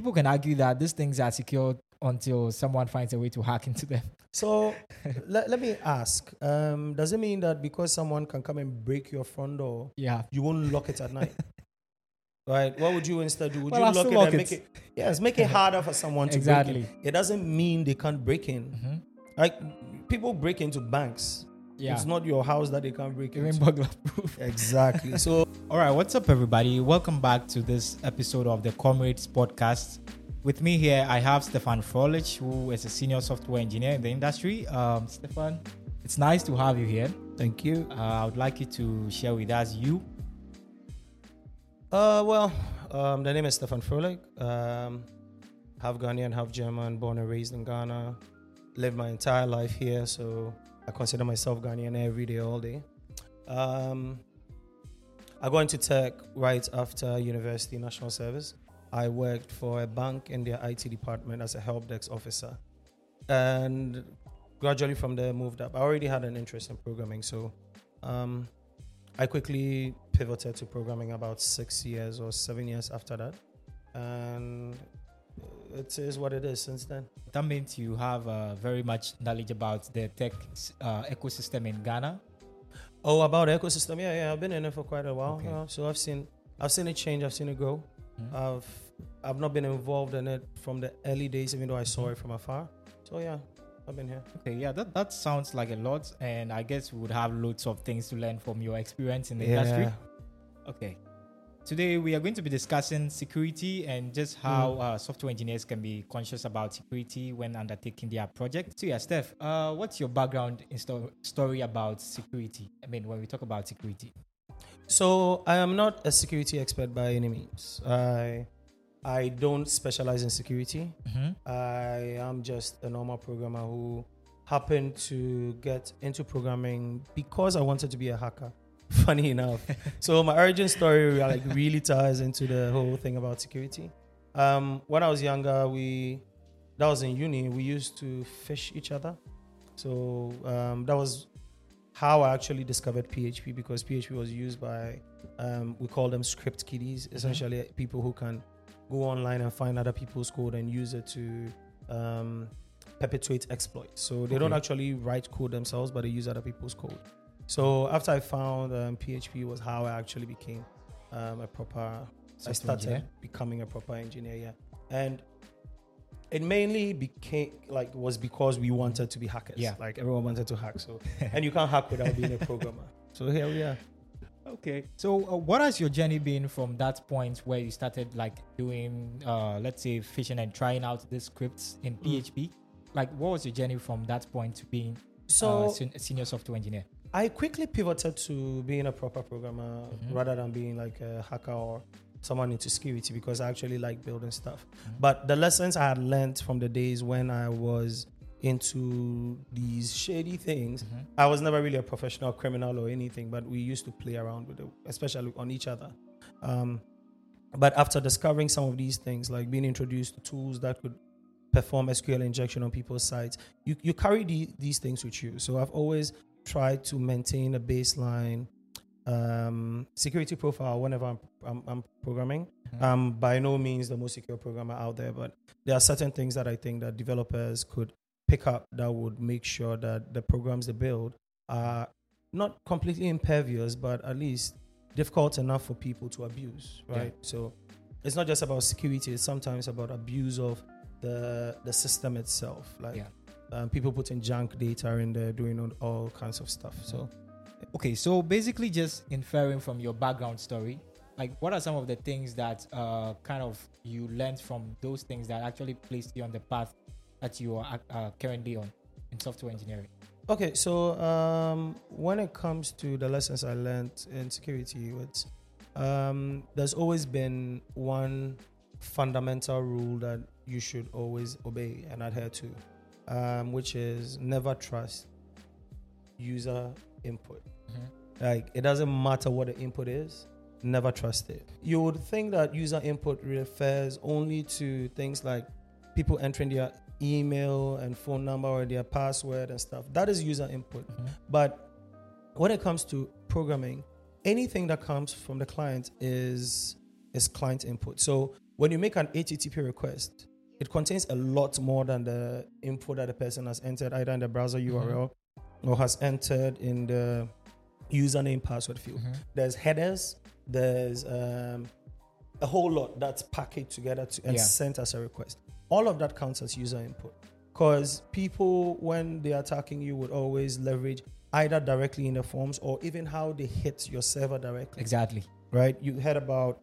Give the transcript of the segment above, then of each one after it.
people can argue that these things are secure until someone finds a way to hack into them. So let, let me ask um, Does it mean that because someone can come and break your front door, Yeah. you won't lock it at night? Right? What would you instead do? Would Well, you lock it still and lock make it. it? Yes, make it harder for someone to Exactly. break in. It doesn't mean they can't break in. Mhm. Like people break into banks. Yeah. It's not your house that they can't break Even into. burglar proof. Exactly. So All right, what's up, everybody? Welcome back to this episode of the Comrades Podcast. With me here, I have Stefan Froelich, who is a senior software engineer in the industry. Um, Stefan, it's nice to have you here. thank you. Uh, I would like you to share with us you. Uh, well, um, the name is Stefan Froelich. Um, half Ghanaian, half German, born and raised in Ghana. Lived my entire life here, so I consider myself Ghanaian every day, all day. Um, I got into tech right after university national service. I worked for a bank in their IT department as a help desk officer, and gradually from there moved up. I already had an interest in programming, so um, I quickly pivoted to programming about six years or seven years after that, and it is what it is since then. That means you have uh, very much knowledge about the tech uh, ecosystem in Ghana. Oh, about ecosystem, yeah, yeah. I've been in it for quite a while, Okay. you know, so I've seen, I've seen it change, I've seen it grow. Mhm. I've, I've not been involved in it from the early days, even though I saw Mhm. it from afar. So yeah, I've been here. Okay, yeah, that, that sounds like a lot, and I guess we would have loads of things to learn from your experience in the industry. Okay. Today we are going to be discussing security and just how Mm. uh, software engineers can be conscious about security when undertaking their project. So yeah, Steph, uh, what's your background in sto- story about security? I mean, when we talk about security. So I am not a security expert by any means. I, I don't specialize in security. I am just a normal programmer who happened to get into programming because I wanted to be a hacker. Funny enough. so my origin story like really ties into the whole thing about security. Um, when I was younger, we that was in uni. We used to phish each other. So um, that was how I actually discovered PHP because PHP was used by um, we call them script kiddies, essentially people who can go online and find other people's code and use it to um, perpetuate exploits. So they don't actually write code themselves, but they use other people's code. So after I found um, PHP was how I actually became um, a proper. I started engineer? becoming a proper engineer, yeah, and it mainly became like was because we wanted to be hackers. Yeah. like everyone wanted to hack. So and you can't hack without being a programmer. So here we are. Okay. So, uh, what has your journey been from that point where you started like doing, uh, let's say, phishing and trying out the scripts in Mm. PHP? Like, what was your journey from that point to being So uh, sen- senior software engineer? I quickly pivoted to being a proper programmer Mhm. rather than being like a hacker or someone into security because I actually like building stuff. Mhm. But the lessons I had learned from the days when I was into these shady things, Mhm. I was never really a professional criminal or anything, but we used to play around with it, especially on each other. Um, but after discovering some of these things, like being introduced to tools that could perform SQL injection on people's sites, you, you carry the, these things with you. So I've always tried to maintain a baseline um, security profile whenever I'm, I'm, I'm programming. Mhm. I'm by no means the most secure programmer out there, but there are certain things that I think that developers could pick up that would make sure that the programs they build are not completely impervious, but at least difficult enough for people to abuse, Yeah. right? So it's not just about security; it's sometimes about abuse of the the system itself. Like Yeah. Um, people putting junk data in there, doing all, kinds of stuff. So Okay, so basically, just inferring from your background story, like what are some of the things that uh, kind of you learned from those things that actually placed you on the path that you are uh, currently on in software engineering? Okay, so um, when it comes to the lessons I learned in security, it's, um, there's always been one fundamental rule that you should always obey and adhere to, um, which is never trust user input. Like it doesn't matter what the input is, never trust it. You would think that user input refers only to things like people entering their email and phone number or their password and stuff. That is user input. Mhm. But when it comes to programming, anything that comes from the client is is client input. So when you make an HTTP request, it contains a lot more than the info that the person has entered either in the browser URL or has entered in the username password field. Mm-hmm. There's headers, there's um, a whole lot that's packaged together to, and Yeah. sent as a request. All of that counts as user input because people, when they're attacking you, would always leverage either directly in the forms or even how they hit your server directly Exactly. right? You heard about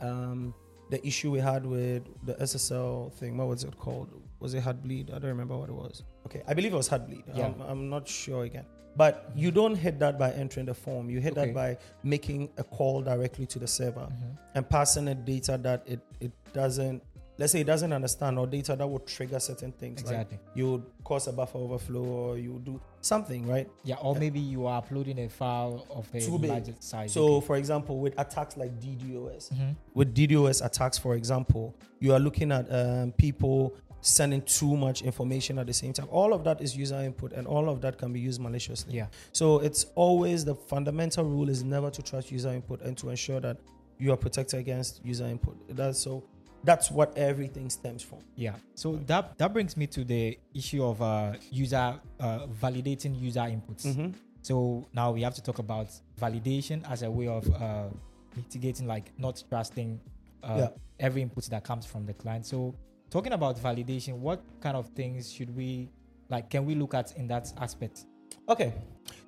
um, the issue we had with the SSL thing. What was it called? Was it Heartbleed? I don't remember what it was. Okay, I believe it was Heartbleed. Yeah. I'm, I'm not sure again. But you don't hit that by entering the form. You hit Okay. that by making a call directly to the server mm-hmm. and passing it data that it, it doesn't, let's say it doesn't understand or data that would trigger certain things. Like Exactly. you would cause a buffer overflow or you do something, right? Yeah, or maybe you are uploading a file of a Too big. larger size. So, okay. for example, with attacks like DDoS, Mhm. with DDoS attacks, for example, you are looking at um, people sending too much information at the same time. All of that is user input, and all of that can be used maliciously. yeah, So it's always the fundamental rule is never to trust user input and to ensure that you are protected against user input. That's so. That's what everything stems from. yeah. So that that brings me to the issue of uh, user uh, validating user inputs. Mm-hmm. So now we have to talk about validation as a way of uh, mitigating, like not trusting uh, Yeah. every input that comes from the client. So talking about validation, what kind of things should we like? Can we look at in that aspect? Okay.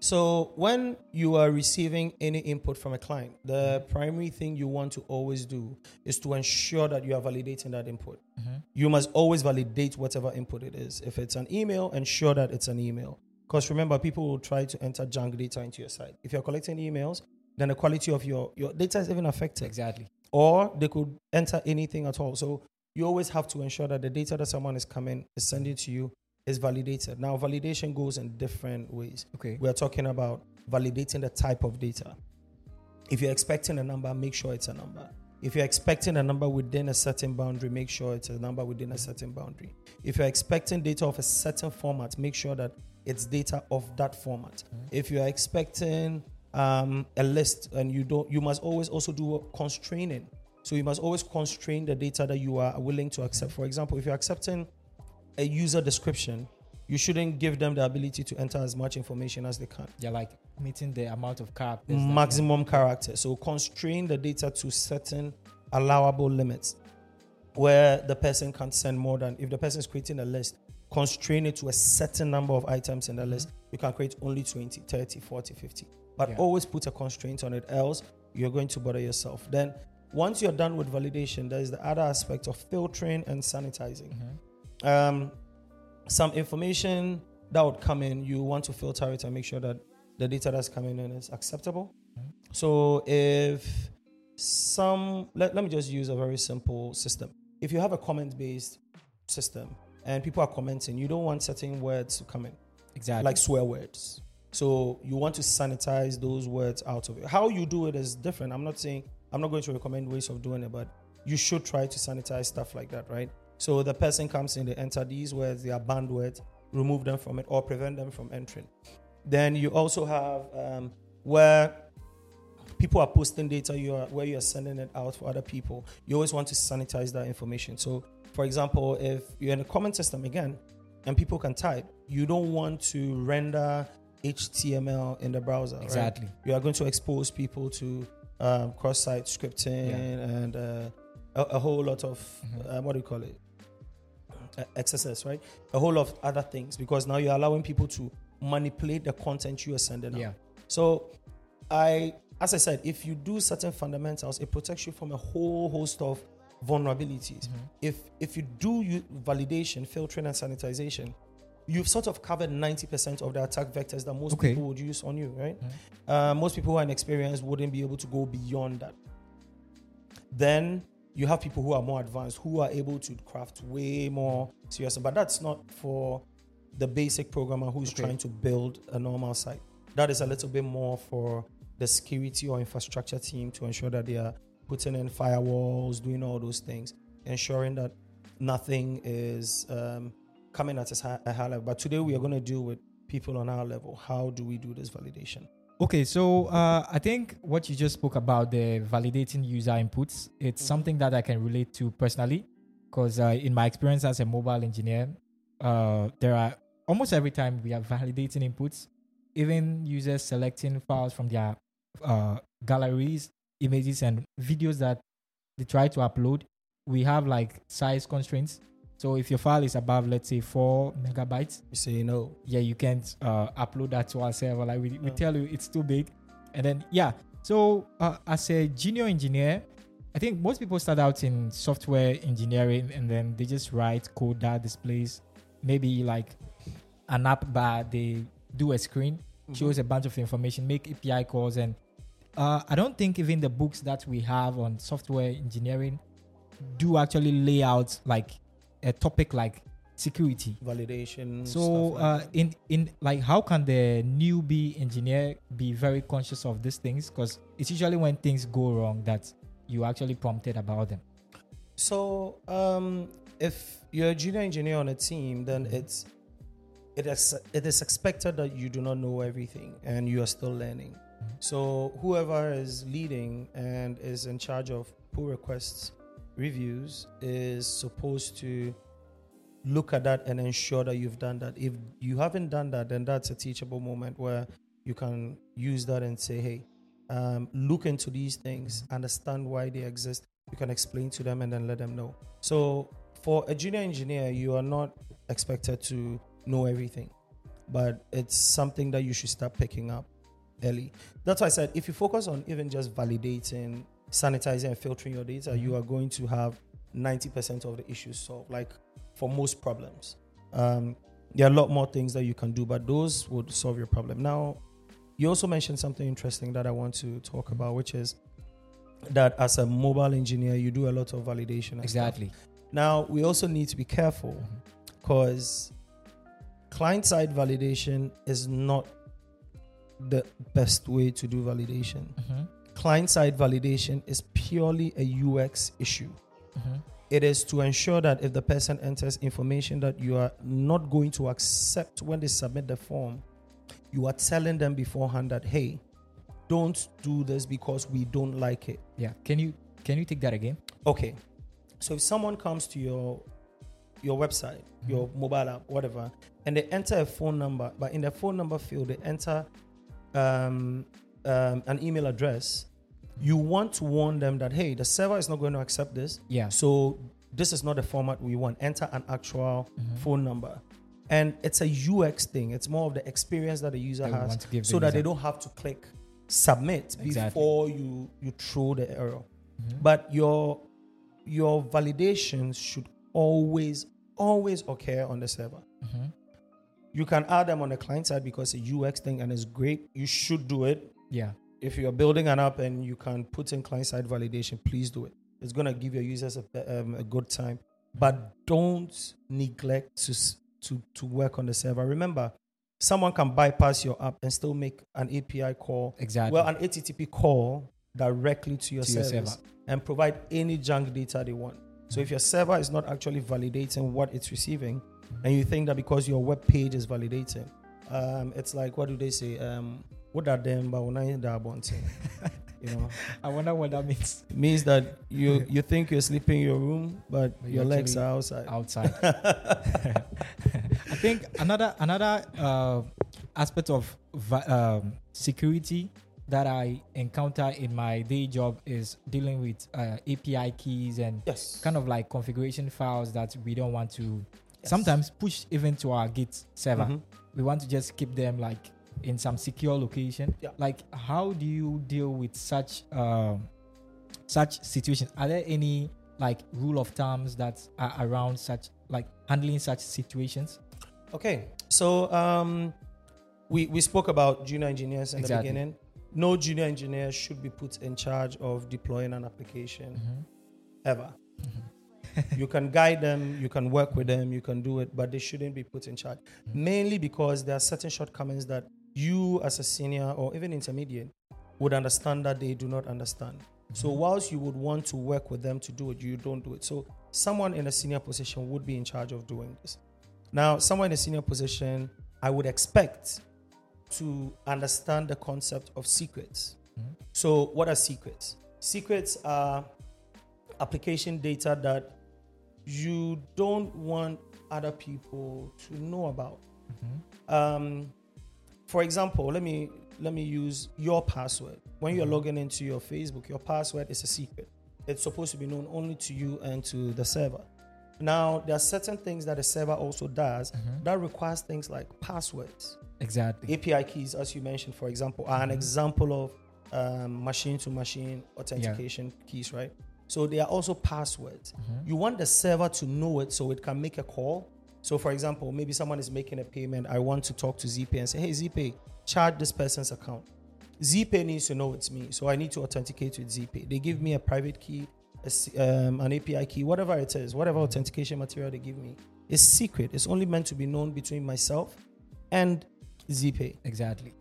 So when you are receiving any input from a client, the primary thing you want to always do is to ensure that you are validating that input. Mm-hmm. You must always validate whatever input it is. If it's an email, ensure that it's an email. Because remember, people will try to enter junk data into your site. If you're collecting emails, then the quality of your, your data is even affected. Exactly. Or they could enter anything at all. So you always have to ensure that the data that someone is coming is sending to you is validated. Now, validation goes in different ways. Okay. We're talking about validating the type of data. If you're expecting a number, make sure it's a number. If you're expecting a number within a certain boundary, make sure it's a number within a certain boundary. If you're expecting data of a certain format, make sure that it's data of that format. If you're expecting um, a list and you don't, you must always also do a constraining. So you must always constrain the data that you are willing to accept. For example, if you're accepting a user description, you shouldn't give them the ability to enter as much information as they can. You're like meeting the amount of characters. Maximum character. So constrain the data to certain allowable limits where the person can't send more than if the person is creating a list, constrain it to a certain number of items in the list. You can create only 20, 30, 40, 50. But Yeah. always put a constraint on it, else you're going to bother yourself. Then once you're done with validation, there is the other aspect of filtering and sanitizing. Mhm. Um, some information that would come in, you want to filter it and make sure that the data that's coming in is acceptable. So if some, let, let me just use a very simple system. If you have a comment based system and people are commenting, you don't want certain words to come in, Exactly. like swear words. So you want to sanitize those words out of it. How you do it is different. I'm not saying, I'm not going to recommend ways of doing it, but you should try to sanitize stuff like that, right? So the person comes in, they enter these words, they are banned words, remove them from it or prevent them from entering. Then you also have um, where people are posting data, you are where you are sending it out for other people. You always want to sanitize that information. So, for example, if you're in a comment system again, and people can type, you don't want to render HTML in the browser. right? exactly. you are going to expose people to um, cross-site scripting Yeah. and uh, a, a whole lot of Mhm. uh, what do you call it Uh, XSS, right? A whole lot of other things because now you're allowing people to manipulate the content you are sending out. Yeah. So, I, as I said, if you do certain fundamentals, it protects you from a whole host of vulnerabilities. Mhm. If if you do you validation, filtering, and sanitization, you've sort of covered ninety percent of the attack vectors that most Okay. people would use on you, right? Mhm. Uh, most people who are inexperienced wouldn't be able to go beyond that. Then you have people who are more advanced who are able to craft way more serious. But that's not for the basic programmer who's Okay. trying to build a normal site. That is a little bit more for the security or infrastructure team to ensure that they are putting in firewalls, doing all those things, ensuring that nothing is um, coming at a high, a high level. But today we are going to deal with people on our level. How do we do this validation? Okay, so uh, I think what you just spoke about the validating user inputs, it's Mhm. something that I can relate to personally, because uh, in my experience as a mobile engineer, uh, there are almost every time we are validating inputs, even users selecting files from their uh, galleries, images, and videos that they try to upload. We have like size constraints. So if your file is above, let's say, four megabytes, You say no. yeah, you can't uh, upload that to our server. Like we, we tell you it's too big. And then, yeah. So uh, as a junior engineer, I think most people start out in software engineering and then they just write code that displays maybe like an app bar. They do a screen, shows a bunch of information, make API calls. And uh, I don't think even the books that we have on software engineering do actually lay out like a topic like security. Validation. so stuff like uh, in in like how can the newbie engineer be very conscious of these things? Because it's usually when things go wrong that you actually prompted about them. So, um, if you're a junior engineer on a team, then it's it is it is expected that you do not know everything and you are still learning. So, whoever is leading and is in charge of pull requests reviews is supposed to look at that and ensure that you've done that. If you haven't done that, then that's a teachable moment where you can use that and say, "Hey, um, look into these things, understand why they exist." You can explain to them and then let them know. So, for a junior engineer, you are not expected to know everything, but it's something that you should start picking up early. That's why I said if you focus on even just validating, sanitizing, and filtering your data, you are going to have 90% of the issues solved. Like for most problems, um, there are a lot more things that you can do, but those would solve your problem. Now, you also mentioned something interesting that I want to talk about, which is that as a mobile engineer, you do a lot of validation. and stuff. exactly Now, we also need to be careful because client side validation is not the best way to do validation. Mhm, Client side validation is purely a UX issue. mhm. It is to ensure that if the person enters information that you are not going to accept when they submit the form, you are telling them beforehand that, hey, don't do this because we don't like it. yeah can you can you take that again Okay. So if someone comes to your your website, your mobile app, whatever, and they enter a phone number, but in the phone number field they enter um, um, an email address, you want to warn them that hey, the server is not going to accept this. yeah So this is not the format we want. Enter an actual Mhm. phone number. And it's a UX thing. It's more of the experience that the user has give the so that they don't have to click submit Exactly. before you you throw the error. Mhm. But your your validations should always always occur on the server. Mhm. You can add them on the client side because it's a UX thing and it's great. You should do it. Yeah If you're building an app and you can put in client side validation, please do it. It's gonna give your users a, um, a good time. But don't neglect to to to work on the server. Remember, someone can bypass your app and still make an API call exactly well, an HTTP call directly to your To your server. and provide any junk data they want. So if your server is not actually validating what it's receiving, and you think that because your web page is validating, um, it's like what do they say? Um, what are them? But when I you know, i wonder what that means it means that you you think you're sleeping in your room, but But your legs are outside. outside I think another another uh, aspect of um, security that I encounter in my day job is dealing with uh, API keys and Yes, kind of like configuration files that we don't want to Yes. sometimes push even to our Git server. Mhm. We want to just keep them like in some secure location. Yeah. Like, how do you deal with such um, such situations? Are there any like rule of thumbs that are around such like handling such situations? Okay, so um, we we spoke about junior engineers in Exactly. the beginning. No junior engineer should be put in charge of deploying an application ever. you can guide them, you can work with them, you can do it, but they shouldn't be put in charge. Mainly because there are certain shortcomings that you, as a senior or even intermediate, would understand that they do not understand. So, whilst you would want to work with them to do it, you don't do it. So, someone in a senior position would be in charge of doing this. Now, someone in a senior position, I would expect to understand the concept of secrets. Mhm. So, what are secrets? Secrets are application data that you don't want other people to know about. Mhm. Um, for example, let me let me use your password. When you're Mhm. logging into your Facebook, your password is a secret. It's supposed to be known only to you and to the server. Now, there are certain things that the server also does Mhm. that requires things like passwords. Exactly. API keys, as you mentioned, for example, are an Mhm. example of um, machine-to-machine authentication keys, right? So they are also passwords. Mhm. You want the server to know it so it can make a call. So, for example, maybe someone is making a payment. I want to talk to ZPay and say, "Hey, ZPay, charge this person's account." ZPay needs to know it's me, so I need to authenticate with ZPay. They give me a private key, a um, an API key, whatever it is, whatever authentication material they give me. It's secret. It's only meant to be known between myself and ZPay. Exactly.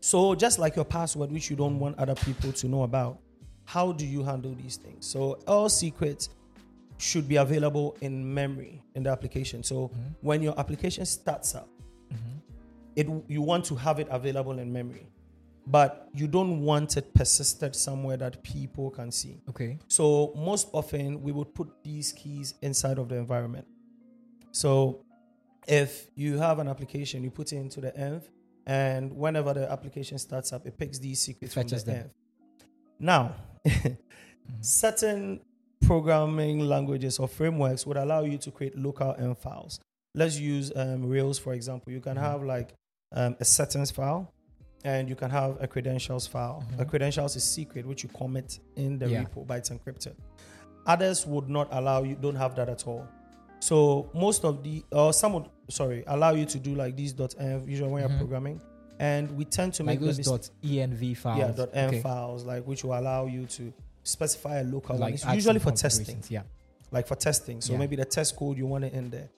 So just like your password, which you don't want other people to know about, how do you handle these things? So all secrets should be available in memory in the application. So Mhm. when your application starts up, Mhm. it you want to have it available in memory, but you don't want it persisted somewhere that people can see. Okay. So most often we would put these keys inside of the environment. So if you have an application, you put it into the env, and whenever the application starts up, it picks these secrets from the them. env. Now, certain programming languages or frameworks would allow you to create local env files. Let's use um, Rails for example. You can Mhm. have like um, a settings file, and you can have a credentials file. A Mhm. credentials is secret, which you commit in the Yeah. repo, but it's encrypted. Others would not allow you, don't have that at all. So most of the, or some would, sorry, allow you to do like these .env usually when Mhm. you're programming, and we tend to Like make those dot env files. yeah .env okay. files like which will allow you to specify a local one. It's usually for testing Yeah. like for testing. So Yeah. maybe the test code you want it in there.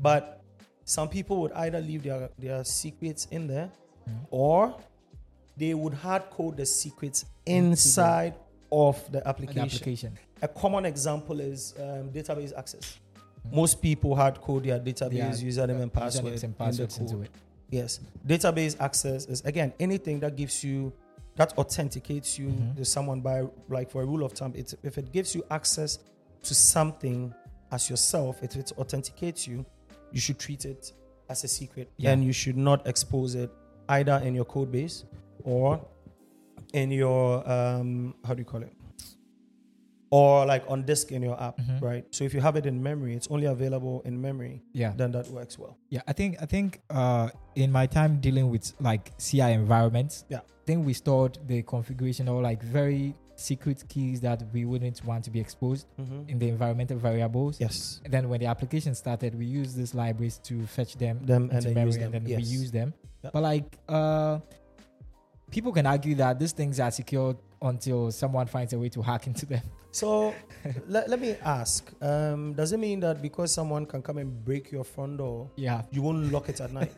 But some people would either leave their, their secrets in there Mhm. or they would hard code the secrets inside of the application. application. A common example is um, database access. Mhm. Most people hard code their database Yeah, username and password and in the code. into it. Yes. Database access is again anything that gives you that authenticates you Mhm. to someone by like for a rule of thumb, it's, if it gives you access to something as yourself, if it authenticates you, you should treat it as a secret. Yeah. And you should not expose it either in your code base or in your um how do you call it? Or like on disk in your app, Mhm. right? So if you have it in memory, it's only available in memory, Yeah. then that works well. Yeah, I think I think uh, in my time dealing with like CI environments, Yeah. I think we stored the configuration or like very secret keys that we wouldn't want to be exposed Mm-hmm. in the environmental variables. Yes. And then when the application started, we used these libraries to fetch them Them and memory them. and then yes. we use them. Yeah. But like uh, people can argue that these things are secure until someone finds a way to hack into them. So let, let me ask um, Does it mean that because someone can come and break your front door, Yeah. you won't lock it at night?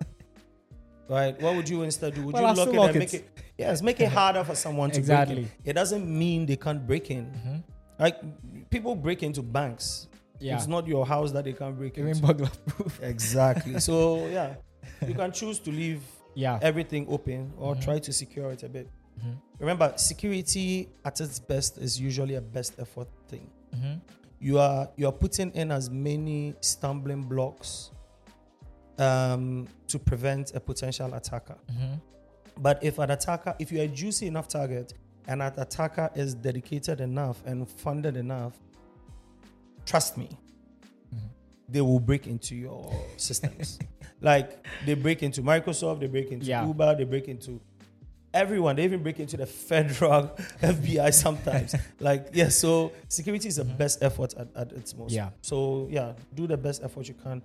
right? What would you instead do? Would Well, you lock it lock and it. make it? Yes, make it harder for someone to break Exactly. in. It doesn't mean they can't break in. Mhm. Like people break into banks. Yeah. It's not your house that they can't break Even into. burglar proof. Exactly. so yeah, you can choose to leave Yeah. everything open or Mhm. try to secure it a bit. Mhm. Remember, security at its best is usually a best effort thing. Mhm. you are you are putting in as many stumbling blocks um, to prevent a potential attacker. Mhm. But if an attacker, if you're a juicy enough target, and an attacker is dedicated enough and funded enough, trust me, Mhm. they will break into your systems. like they break into Microsoft, they break into Yeah. Uber, they break into everyone. They even break into the federal FBI sometimes. like yeah, so security is the Mhm. best effort at, at its most. Yeah. So yeah, do the best effort you can,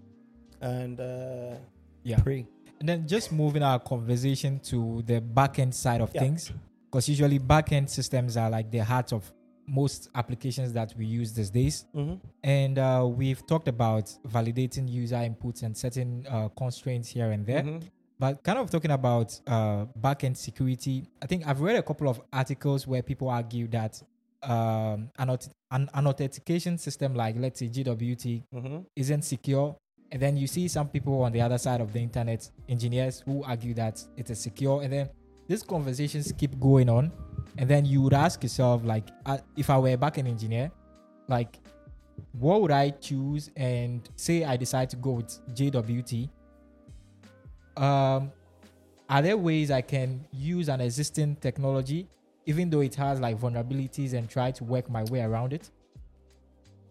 and uh, Yeah. pray. And then just moving our conversation to the back end side of Yeah. things, because usually back end systems are like the heart of most applications that we use these days. Mm-hmm. And uh, we've talked about validating user inputs and setting uh, constraints here and there. Mm-hmm. But kind of talking about uh, backend security, I think I've read a couple of articles where people argue that um, an, an, an authentication system like, let's say, JWT Mm-hmm. isn't secure And then you see some people on the other side of the internet, engineers who argue that it is secure. And then these conversations keep going on. And then you would ask yourself, like, uh, if I were a backend engineer, like, what would I choose? And say I decide to go with JWT. Um, are there ways I can use an existing technology, even though it has like vulnerabilities, and try to work my way around it?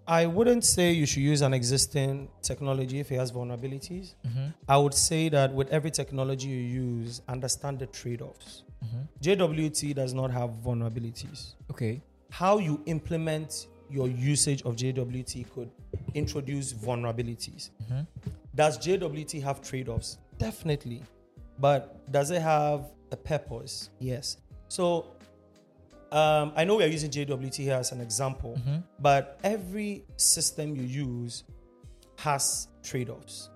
I wouldn't say you should use an existing technology if it has vulnerabilities. Mm-hmm. I would say that with every technology you use, understand the trade offs. Mm-hmm. JWT does not have vulnerabilities. Okay. How you implement your usage of JWT could introduce vulnerabilities. Mm-hmm. Does JWT have trade offs? Definitely. But does it have a purpose? Yes. So um, I know we are using JWT here as an example, but every system you use has trade offs.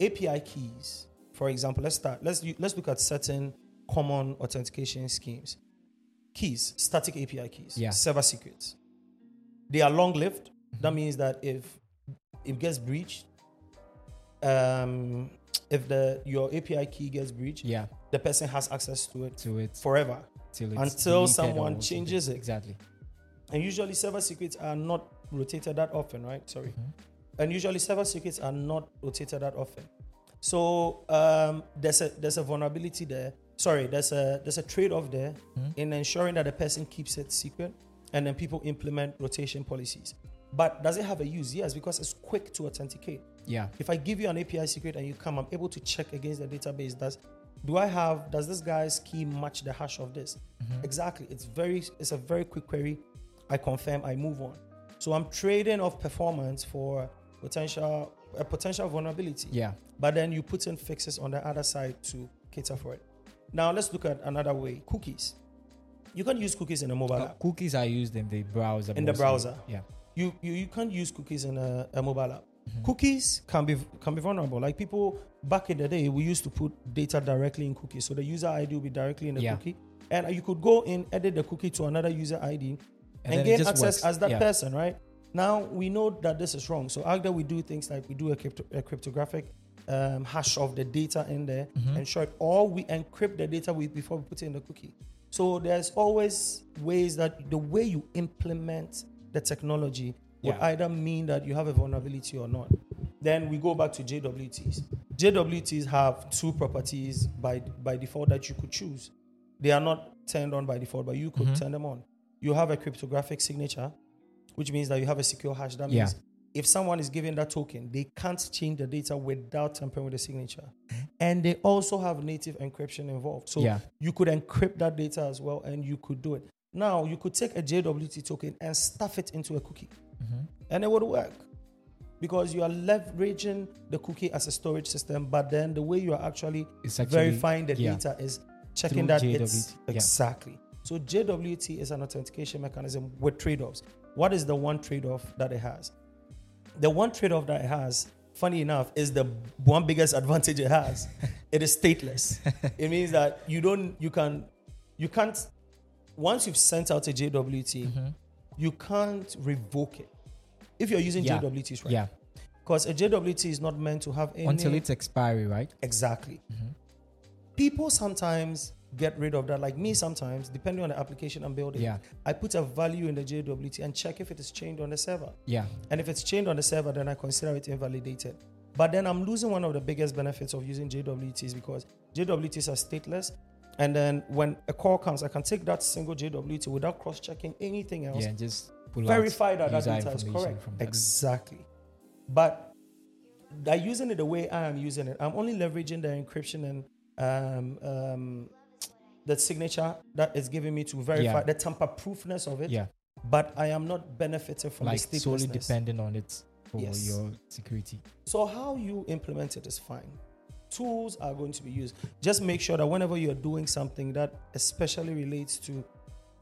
API keys, for example, let's start. Let's let's look at certain common authentication schemes. Keys, static API keys, Yeah. server secrets. They are long lived. That means that if it gets breached, um, if the your API key gets breached, Yeah. the person has access to it To it forever. Until someone changes it. Exactly. And usually server secrets are not rotated that often, right? Sorry. Mm-hmm. And usually server secrets are not rotated that often. So um, there's a there's a vulnerability there. Sorry, there's a there's a trade-off there Mm-hmm. in ensuring that the person keeps it secret and then people implement rotation policies. But does it have a use? Yes, because it's quick to authenticate. Yeah. If I give you an API secret and you come, I'm able to check against the database. Does do I have does this guy's key match the hash of this? Exactly. It's very it's a very quick query. I confirm, I move on. So I'm trading off performance for potential a potential vulnerability. Yeah. But then you put in fixes on the other side to cater for it. Now let's look at another way. Cookies. You can't use cookies in a mobile Uh, app. cookies are used in the browser. In the browser. Yeah. You, you you can't use cookies in a, a mobile app. Mm-hmm. Cookies can be can be vulnerable. Like people back in the day, we used to put data directly in cookies, so the user ID will be directly in the Yeah. cookie, and you could go in edit the cookie to another user ID and, it gain access works. as that Yeah. person, right? Now we know that this is wrong. So either we do things like we do a, crypto, a cryptographic um, hash of the data in there, Mm-hmm. ensure it, or we encrypt the data with before we put it in the cookie. So there's always ways that the way you implement the technology will Yeah. either mean that you have a vulnerability or not. Then we go back to JWTs. JWTs have two properties by by default that you could choose. They are not turned on by default, but you could Mm-hmm. turn them on. You have a cryptographic signature, which means that you have a secure hash. That Yeah. means if someone is given that token, they can't change the data without tampering with the signature. And they also have native encryption involved. So Yeah. you could encrypt that data as well and you could do it. Now, you could take a JWT token and stuff it into a cookie, Mm-hmm. and it would work because you are leveraging the cookie as a storage system. But then the way you are actually, actually verifying the yeah. data is checking Through that it's yeah. exactly. So JWT is an authentication mechanism with trade-offs. What is the one trade-off that it has? The one trade-off that it has, funny enough, is the one biggest advantage it has. it is stateless. it means that you don't, you can, you can't. Once you've sent out a JWT, Mm-hmm. You can't revoke it. If you're using Yeah. JWTs, right? Yeah. Because a JWT is not meant to have any Until its expiry, right? Exactly. Mm-hmm. People sometimes get rid of that. Like me, sometimes, depending on the application I'm building, Yeah. I put a value in the JWT and check if it is chained on the server. Yeah. And if it's chained on the server, then I consider it invalidated. But then I'm losing one of the biggest benefits of using JWTs because JWTs are stateless. And then when a call comes, I can take that single JWT without cross checking anything else Yeah. Just pull verify that that data is correct. Exactly. But by using it the way I am using it, I'm only leveraging the encryption and um, um, the signature that is giving me to verify Yeah. the tamper proofness of it. Yeah. But I am not benefiting from Like the solely depending on it for Yes. your security. So how you implement it is fine. Tools are going to be used. Just make sure that whenever you're doing something that especially relates to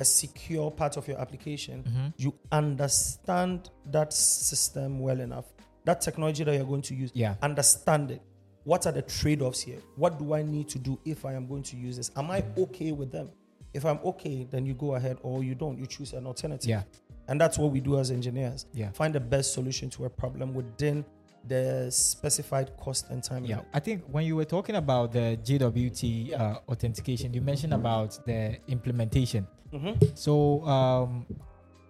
a secure part of your application, Mm-hmm. you understand that system well enough. That technology that you're going to use, Yeah. understand it. What are the trade-offs here? What do I need to do if I am going to use this? Am I okay with them? If I'm okay, then you go ahead, or you don't. You choose an alternative. Yeah. And that's what we do as engineers. Yeah. Find the best solution to a problem within the specified cost and time Yeah, limit. I think when you were talking about the JWT uh, authentication, you mentioned about the implementation. Mhm. So um,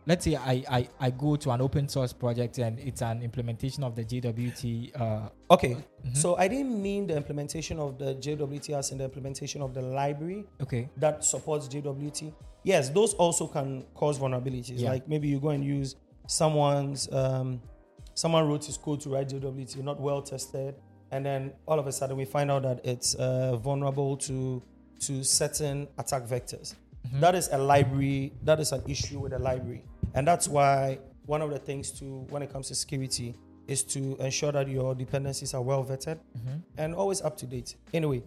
let's say I, I I go to an open source project and it's an implementation of the JWT. Uh, Okay, mhm. so I didn't mean the implementation of the JWT as in the implementation of the library okay, that supports JWT. Yes, those also can cause vulnerabilities. Yeah. Like maybe you go and use someone's um, someone wrote his code to write JWT, not well tested, and then all of a sudden we find out that it's uh, vulnerable to to certain attack vectors. Mhm. That is a library. That is an issue with a library, and that's why one of the things to when it comes to security is to ensure that your dependencies are well vetted Mhm. and always up to date. Anyway,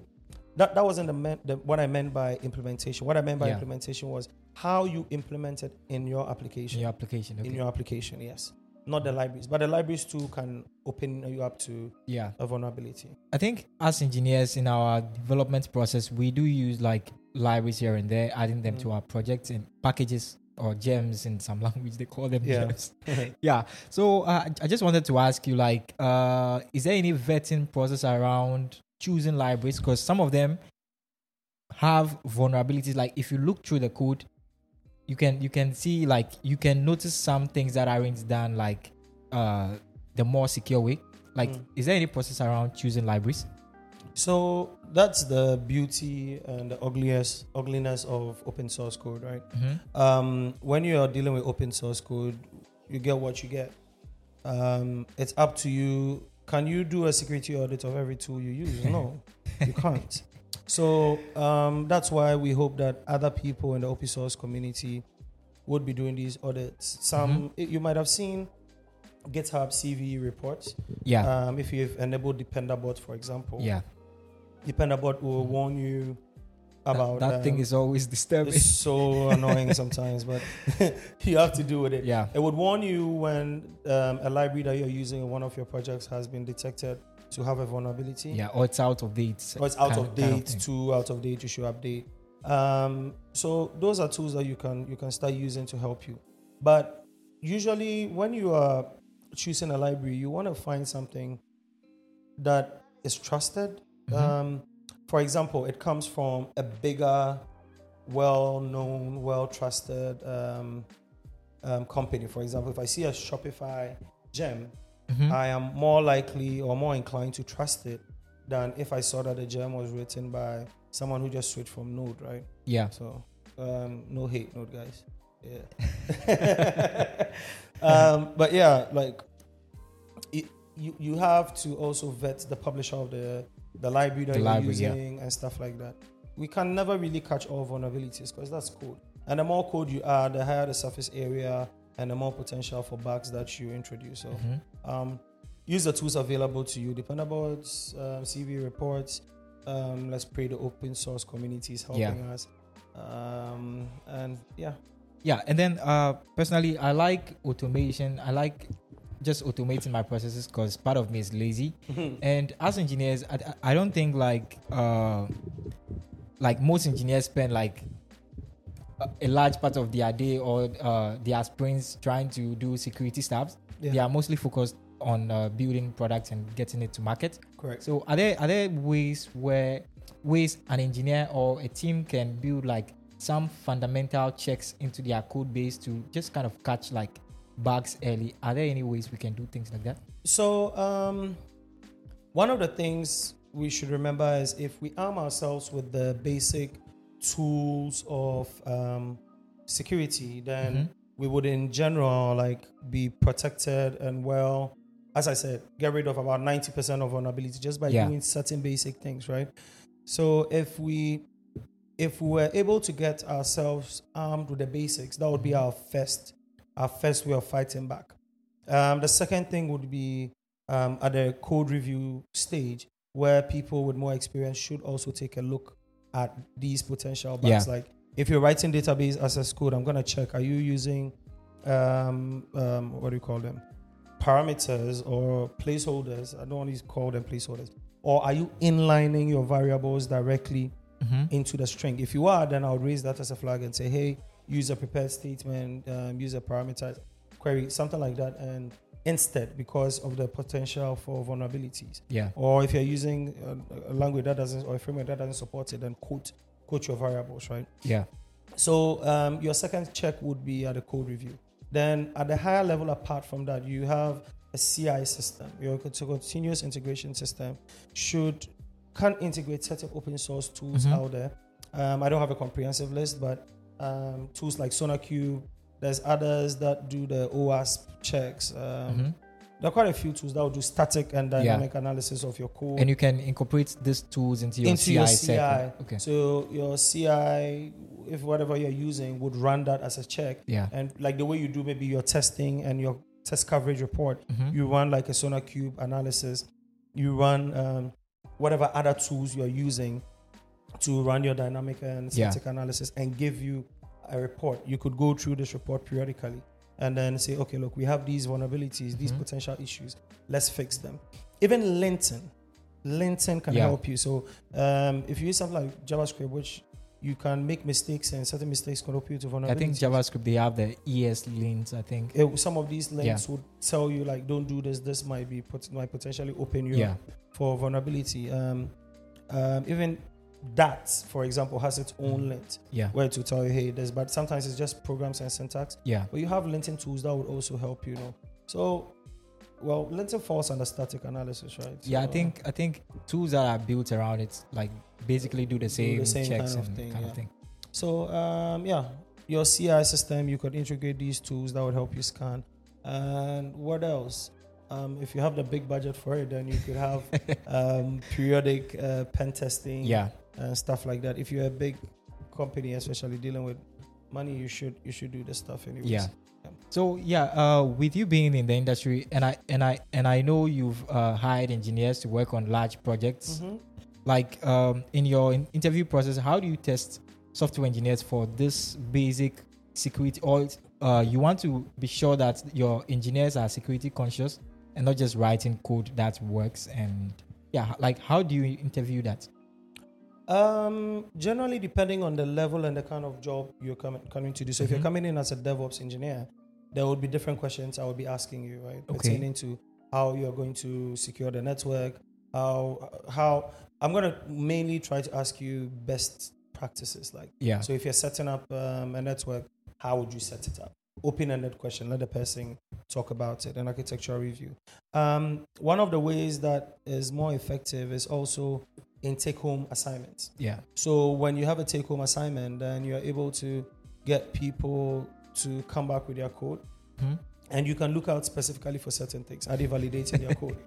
that, that wasn't the, the what I meant by implementation. What I meant by Yeah. implementation was how you implement it in your in application. your application. Okay. In your application, yes. Not the libraries, but the libraries too can open you up to yeah. a vulnerability. I think as engineers in our development process, we do use like libraries here and there, adding them Mm. to our projects and packages or gems in some language. They call them Yeah. gems. yeah. So uh, I just wanted to ask you, like, uh, is there any vetting process around choosing libraries? Because some of them have vulnerabilities. Like if you look through the code, you can you can see like you can notice some things that aren't done like uh the more secure way. Like, Mm. is there any process around choosing libraries? So that's the beauty and the ugliest ugliness of open source code, right? Mm-hmm. um, when you are dealing with open source code, you get what you get. Um, it's up to you. Can you do a security audit of every tool you use? No, you can't. So um, that's why we hope that other people in the open source community would be doing these audits. Some you might have seen GitHub CV reports. Yeah. Um, if you've enabled Dependabot, for example, yeah. Dependabot will warn you about that, thing um, is always disturbing. it's so annoying sometimes, but you have to do with it. yeah. It would warn you when um, a library that you're using in one of your projects has been detected to have a vulnerability. Yeah. Or it's out of date. Or it's out kind- of kind date, thing. too out of date, you should update. Um, so those are tools that you can you can start using to help you. But usually when you are choosing a library, you want to find something that is trusted. Mhm. Um, for example, it comes from a bigger, well-known, well-trusted um, um, company. For example, if I see a Shopify gem, Mhm. I am more likely or more inclined to trust it than if I saw that the gem was written by someone who just switched from Node, right? yeah. So, um, no hate, Node guys. Yeah. um, but yeah, like it, you you have to also vet the publisher of the the library that The you're library, yeah. using and stuff like that. We can never really catch all vulnerabilities because that's code. And the more code you add, the higher the surface area and the more potential for bugs that you introduce. So Mhm. um, use the tools available to you. Dependabot um, CV reports. Um, let's pray the open source community is helping Yeah. us. Um, and yeah, Yeah, and then uh, personally, I like automation. I like just automating my processes because part of me is lazy. And as engineers, I, I don't think like uh, like most engineers spend like a, large part of their day or uh, their sprints trying to do security stuff. yeah, They are mostly focused on uh, building products and getting it to market. correct. So are there are there ways where ways an engineer or a team can build like some fundamental checks into their code base to just kind of catch like bugs early? Are there any ways we can do things like that? So, um, one of the things we should remember is if we arm ourselves with the basic tools of um, security, then Mhm. we would, in general, like be protected and well. As I said, get rid of about ninety percent of vulnerability just by Yeah. doing certain basic things, right? So if we if we were able to get ourselves armed with the basics, that would be our first our first way of fighting back. Um, the second thing would be um, at the code review stage, where people with more experience should also take a look at these potential bugs. Yeah. Like if you're writing database access code, I'm gonna check: Are you using um, um, what do you call them? Parameters or placeholders? I don't want to call them placeholders. Or are you inlining your variables directly Mm-hmm. into the string. If you are, then I would raise that as a flag and say, hey, use a prepared statement, um, use a parameter query, something like that. And instead because of the potential for vulnerabilities. Yeah. Or if you're using a, a language that doesn't or a framework that doesn't support it, then quote quote your variables, right? Yeah. So um, your second check would be at the code review. Then at the higher level, apart from that, you have a CI system. Your continuous integration system should can integrate certain open source tools Mhm. out there. Um, I don't have a comprehensive list, but um, tools like SonarQube. There's others that do the OWASP checks. Um, Mhm. There are quite a few tools that will do static and dynamic analysis of your code. And you can incorporate these tools into your Into CI your. CI. Okay. so your CI, if whatever you're using, would run that as a check. Yeah. And like the way you do maybe your testing and your test coverage report, Mhm. you run like a SonarQube analysis. You run um, whatever other tools you're using to run your dynamic and Yeah. static analysis and give you a report. You could go through this report periodically and then say, okay, look, we have these vulnerabilities, these Mhm. potential issues. Let's fix them. Even linting, linting can Yeah. help you. So um, if you use something like JavaScript, which you can make mistakes and certain mistakes can help you to vulnerabilities. I think JavaScript they have the ESLints. I think. It- some of these links would tell you like, don't do this. This might be pot- might potentially open you Yeah. up for vulnerability. Um, um, even that, for example, has its own Mhm. lint Yeah. where to tell you, hey, this. But sometimes it's just programs and syntax. Yeah. But you have linting tools that would also help you know. So, well, linting falls under static analysis, right? Yeah, I think I think tools that are built around it like basically do the same, the same checks kind of and thing, kind yeah. of thing. So, um, yeah, your CI system, you could integrate these tools that would help you scan. And what else? Um, if you have the big budget for it, then you could have um, periodic uh, pen testing Yeah. And stuff like that. If you're a big company, especially dealing with money, you should you should do this stuff anyways. Yeah. So yeah, uh, with you being in the industry, and I and I and I know you've uh, hired engineers to work on large projects. Mhm. Like um, in your in- interview process, how do you test software engineers for this basic security? Or uh, you want to be sure that your engineers are security conscious and not just writing code that works. And yeah, like how do you interview that? Um, generally, depending on the level and the kind of job you're coming coming to do. So, if you're Mhm. coming in as a DevOps engineer, there would be different questions I will be asking you, right? Okay. Pertaining to how you're going to secure the network, how how I'm going to mainly try to ask you best practices. Like, Yeah. so if you're setting up um, a network, how would you set it up? Open-ended question. Let the person talk about it. An architectural review. Um, one of the ways that is more effective is also in take-home assignments. Yeah. So when you have a take home assignment, then you're able to get people to come back with their code, Hmm? and you can look out specifically for certain things. Are they validating their code?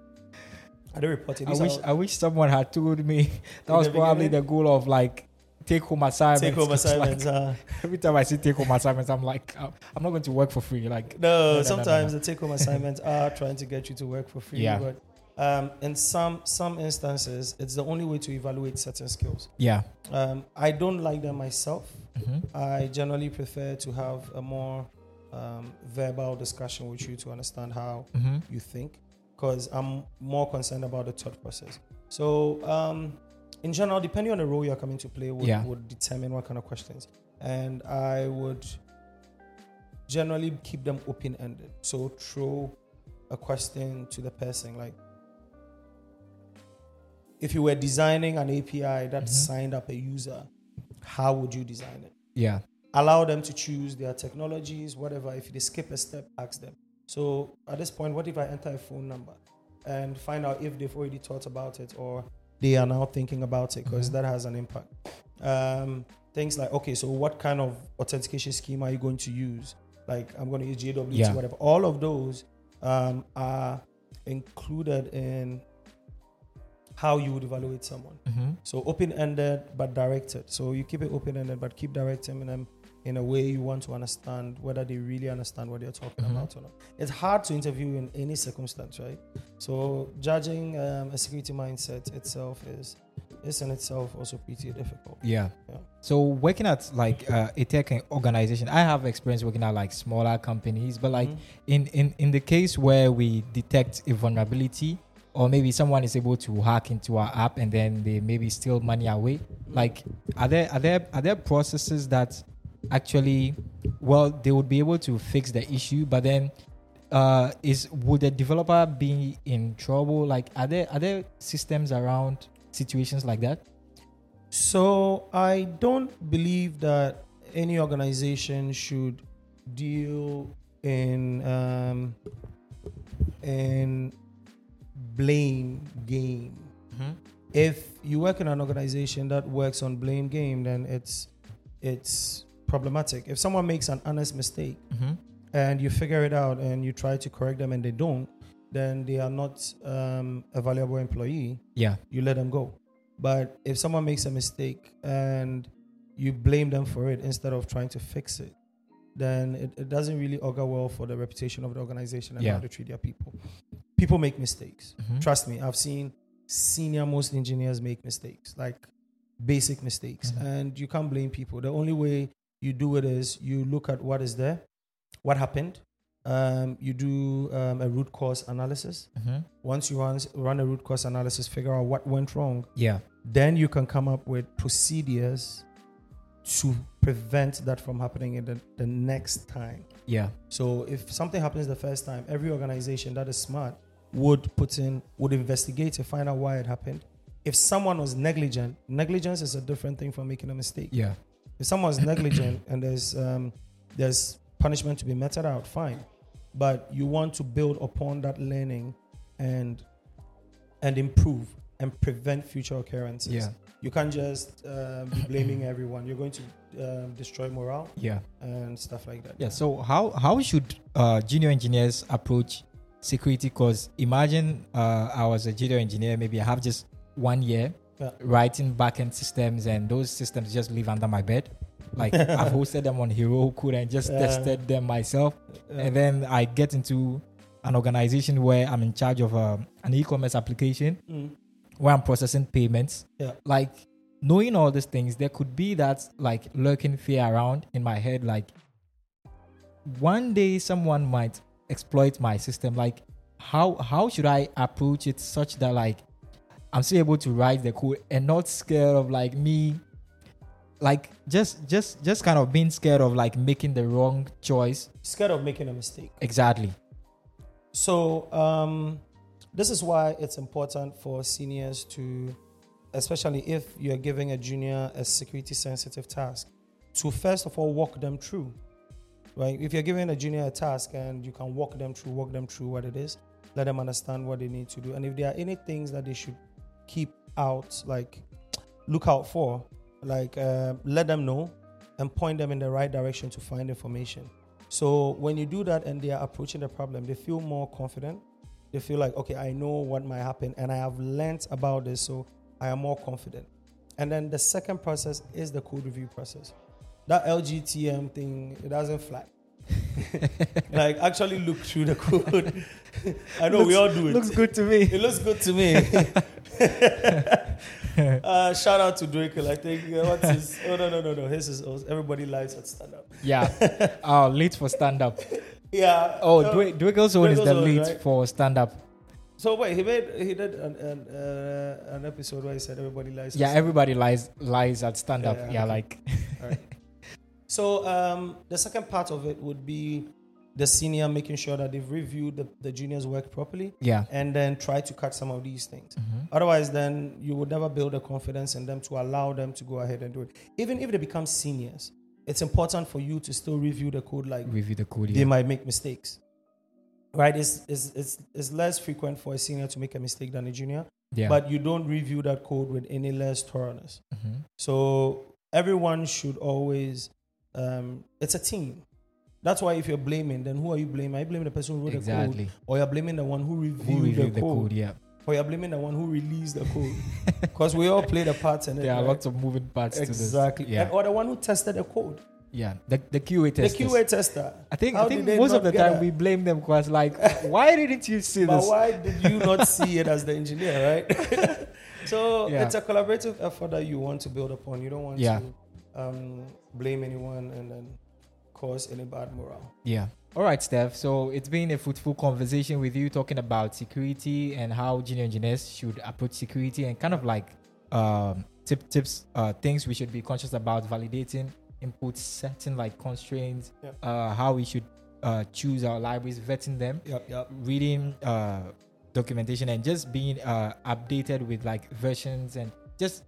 Are they reporting? I wish I wish someone had told me that was probably the goal of like take home assignments. take home 'cause, like, assignments. uh, every time I see take home assignments, I'm like, I'm I'm not going to work for free. Like, no, no, no, sometimes no. the take home assignments are trying to get you to work for free. Yeah. But um, in some some instances, it's the only way to evaluate certain skills. yeah. Um, I don't like them myself. Mhm. I generally prefer to have a more um, verbal discussion with you to understand how Mhm. you think because I'm more concerned about the thought process. So, um, in general, depending on the role you're coming to play, would, Yeah. would determine what kind of questions. And I would generally keep them open ended. So, throw a question to the person like, if you were designing an API that Mhm. signed up a user, how would you design it? Yeah. allow them to choose their technologies, whatever. If they skip a step, ask them. So at this point, what if I enter a phone number and find out if they've already thought about it or they are now thinking about it because Mhm. that has an impact. Um, things like, okay, so what kind of authentication scheme are you going to use? Like, I'm going to use JWT, Yeah. whatever. All of those um, are included in how you would evaluate someone. hmm So open ended but directed. So you keep it open ended but keep directing them in a way you want to understand whether they really understand what you're talking Mhm. about or not. It's hard to interview in any circumstance, right? So judging um, a security mindset itself is is in itself also pretty difficult. Yeah. Yeah. So working at like uh, a tech organization, I have experience working at like smaller companies, but like Mhm. in, in in the case where we detect a vulnerability or maybe someone is able to hack into our app and then they maybe steal money away like are there are there are there processes that actually well they would be able to fix the issue but then uh, is would the developer be in trouble? Like, are there are there systems around situations like that? So I don't believe that any organization should deal in um, in blame game. If you work in an organization that works on blame game, then it's it's problematic. If someone makes an honest mistake Mm-hmm. and you figure it out and you try to correct them and they don't, then they are not um, a valuable employee Yeah. you let them go. But if someone makes a mistake and you blame them for it instead of trying to fix it, then it, it doesn't really augur well for the reputation of the organization and Yeah. how they treat their people. People make mistakes. Mhm. Trust me, I've seen senior most engineers make mistakes, like basic mistakes. Mhm. And you can't blame people. The only way you do it is you look at what is there, what happened. Um, you do um, a root cause analysis. Mm-hmm. Once you run, run a root cause analysis, figure out what went wrong, Yeah. then you can come up with procedures to prevent that from happening in the, the next time. Yeah. So if something happens the first time, every organization that is smart would put in, would investigate to find out why it happened. If someone was negligent, negligence is a different thing from making a mistake. Yeah. If someone's negligent and there's um, there's punishment to be meted out, fine. But you want to build upon that learning and and improve and prevent future occurrences. Yeah. You can't just um, be blaming everyone. You're going to um, destroy morale Yeah. and stuff like that. Yeah. So how how should uh, junior engineers approach security? Because imagine uh, I was a junior engineer. Maybe I have just one year Yeah. writing backend systems, and those systems just live under my bed. Like I've hosted them on Heroku and just Yeah. tested them myself. Yeah. And then I get into an organization where I'm in charge of um, an e-commerce application Mm. where I'm processing payments. Yeah. Like knowing all these things, there could be that like lurking fear around in my head. Like one day someone might exploit my system. Like how how should I approach it such that like I'm still able to write the code and not scared of like me like just just just kind of being scared of like making the wrong choice. Scared of making a mistake. Exactly. So um, this is why it's important for seniors to, especially if you're giving a junior a security sensitive task, to first of all walk them through. Right? If you're giving a junior a task and you can walk them through, walk them through what it is, let them understand what they need to do. And if there are any things that they should keep out, like look out for, like uh, let them know and point them in the right direction to find information. So when you do that and they are approaching the problem, they feel more confident. They feel like, okay, I know what might happen and I have learnt about this, so I am more confident. And then the second process is the code review process. That LGTM thing, it doesn't fly. like actually look through the code. I know we all do it. Looks good to me. It looks good to me. uh, shout out to Drake. I think uh, what's his? Oh no no no no. His is everybody lives at stand up. Yeah. oh, lead for stand up. Yeah. Oh, no, Dwiggle's own is the lead right? for stand up. So wait, he made he did an an, uh, an episode where he said everybody lies. at Yeah, everybody lies lies at stand up. Yeah, Yeah, yeah, okay. like So um, the second part of it would be the senior making sure that they've reviewed the, the junior's work properly yeah. and then try to cut some of these things. Mhm. Otherwise, then you would never build a confidence in them to allow them to go ahead and do it. Even if they become seniors, it's important for you to still review the code like Review the code. they might make mistakes. Right? It's, it's, it's, it's less frequent for a senior to make a mistake than a junior, yeah. but you don't review that code with any less thoroughness. Mhm. So everyone should always, um, it's a team. That's why if you're blaming, then who are you blaming? Are you blaming the person who wrote the code? Or you're blaming the one who reviewed, Who reviewed the, the code? code? Yeah. Or you're blaming the one who released the code? Because we all played a part in it. There are right? lots of moving parts Exactly. to this. Yeah. And, or the one who tested the code. yeah. The the QA tester. The. QA tester. I think How I think most of the time that? we blame them because like why didn't you see But this? why did you not see it as the engineer, right? so Yeah. it's a collaborative effort that you want to build upon. You don't want Yeah. to um, blame anyone and then cause any bad morale. Yeah. All right, Steph. So it's been a fruitful conversation with you talking about security and how junior engineers should approach security and kind of like um, tip tips, uh, things we should be conscious about validating inputs, setting like constraints, uh, how we should uh, choose our libraries, vetting them, Yep, yep. reading uh, documentation, and just being uh, updated with like versions and just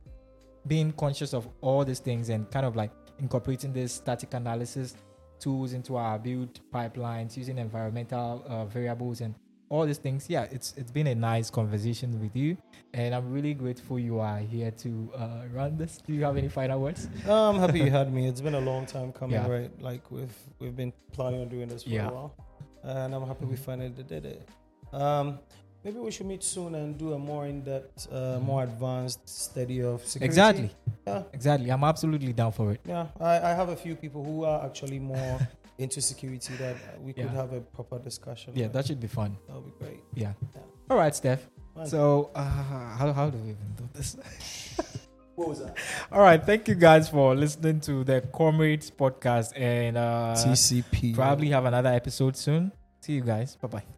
being conscious of all these things and kind of like incorporating this static analysis tools into our build pipelines using environmental uh, variables and all these things. Yeah, it's it's been a nice conversation with you, and I'm really grateful you are here to uh, run this. Do you have any final words? I'm happy you had me. It's been a long time coming, Yeah. right? Like we've we've been planning on doing this for Yeah. a while, and I'm happy we Mhm. finally did it. Um, maybe we should meet soon and do a more in-depth, uh, more advanced study of security. Exactly. Yeah. Exactly. I'm absolutely down for it. Yeah, I, I have a few people who are actually more into security that we could Yeah. have a proper discussion. Yeah, with. that should be fun. that would be great. Yeah. Yeah. All right, Steph. Fine. So, uh, how, how do we even do this? what was that? All right. Thank you guys for listening to the Comrades podcast and uh, TCP. probably have another episode soon. See you guys. Bye bye.